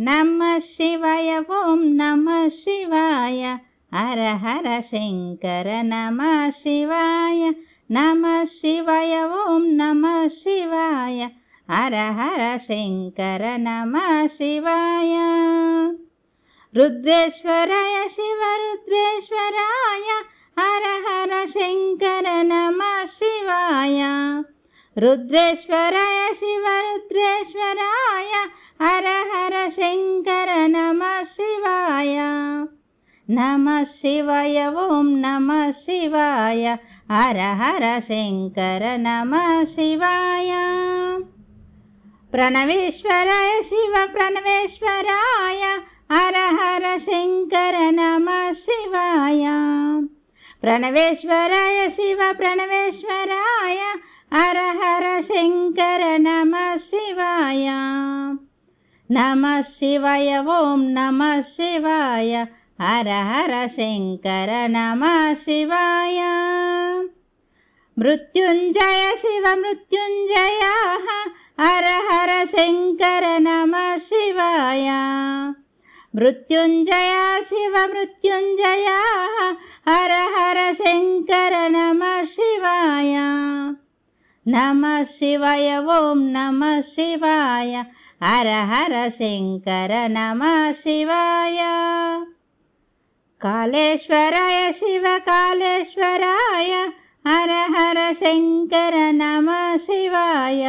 नमः शिवाय ॐ नमः शिवाय। हर हर शङ्कर नमः शिवाय। नमः शिवाय ॐ नमः शिवाय। हर हर शङ्कर नमः शिवाय। रुद्रेश्वराय शिवरुद्रेश्वराय हर हर शङ्कर नमः शिवाय रुद्रेश्वराय शिवरुद्रेश्वराय हर हर शङ्कर नमः शिवाय। नमः शिवाय ॐ नमः शिवाय हर हर शङ्कर नमः शिवाय। प्रणवेश्वराय शिव प्रणवेश्वराय हर हर शङ्कर नमः शिवाय। प्रणवेश्वराय शिव प्रणवेश्वराय हर हर शङ्कर नमः शिवाय। नमः शिवाय ॐ नमः शिवाय। हर हर शङ्कर नमः शिवाय। मृत्युञ्जय शिव मृत्युञ्जयाः हर हर शङ्कर नमः शिवाय। मृत्युञ्जया शिव मृत्युञ्जयाः हर हर शङ्कर नमः शिवाय नमः शिवाय ॐ नमः शिवाय। हर हर शङ्कर नमः शिवाय। कालेश्वराय शिव कालेश्वराय। हर हर शङ्कर नमः शिवाय।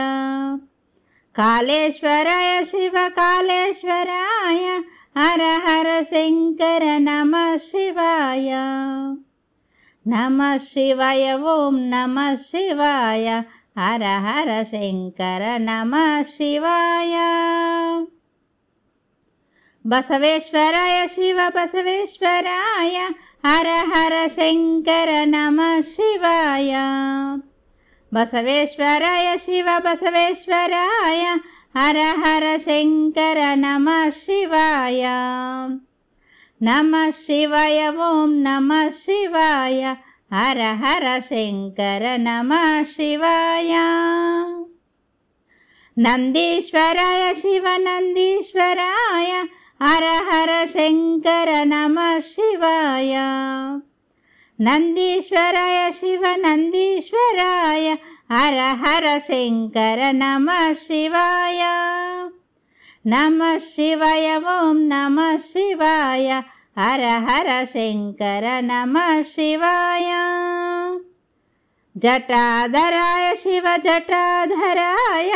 कालेश्वराय शिव कालेश्वराय। हर हर शङ्कर नमः शिवाय। नमः शिवाय ॐ नमः शिवाय हर हर शङ्कर नमः शिवाय। बसवेश्वराय शिव बसवेश्वराय हर हर शङ्कर नमः शिवाय। बसवेश्वराय शिव बसवेश्वराय हर हर शङ्कर नमः शिवाय। नमः शिवाय ॐ नमः शिवाय हर हर शङ्कर नमः शिवाय। नन्दीश्वराय शिव नन्दीश्वराय हर हर शङ्कर नमः शिवाय। नन्दीश्वराय शिव नन्दीश्वराय हर हर शङ्कर नमः शिवाय। नमः शिवाय ॐ नमः शिवाय हर हर शङ्कर नमः शिवाय। जटाधराय शिव जटाधराय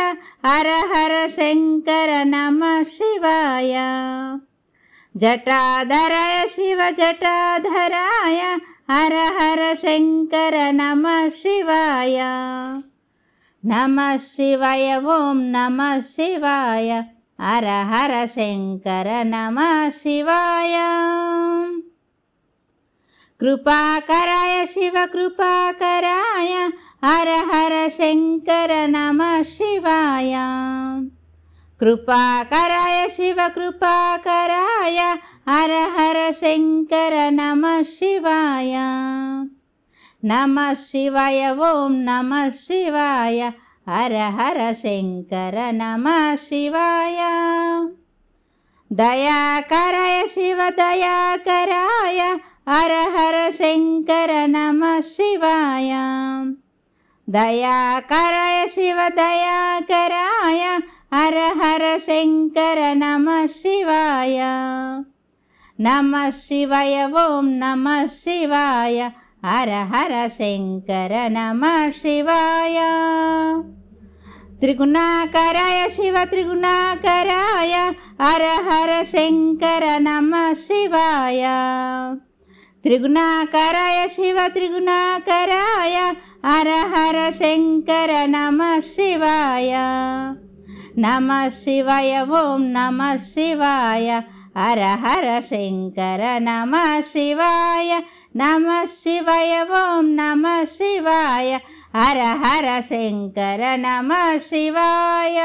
हर हर शङ्कर नमः शिवाय। जटाधराय शिव जटाधराय हर हर शङ्कर नमः शिवाय। नमः शिवाय ॐ नमः शिवाय हर हर शङ्कर नमः शिवाय। कृपाकराय शिव कृपाकराय हर हर शङ्कर नमः शिवाय। कृपाकराय शिव कृपाकराय हर हर शङ्कर नमः शिवाय। नमः शिवाय ॐ नमः शिवाय हर हर शङ्कर नमः शिवाय। दयाकराय शिव दयाकराय हर हर शङ्कर नमः शिवाय। दयाकराय शिव दयाकराय हर हर शङ्कर नमः शिवाय। नमः शिवाय ॐ नमः शिवाय हर हर शङ्कर नमः शिवाय। त्रिगुणाकराय शिव त्रिगुणाकराय हर हर शङ्कर नमः शिवाय। त्रिगुणाकराय शिव त्रिगुणाकराय हर हर शङ्कर नमः शिवाय। नमः शिवाय ॐ नमः शिवाय हर हर शङ्कर नमः शिवाय नमः शिवाय ॐ नमः शिवाय हर हर शङ्कर नमः शिवाय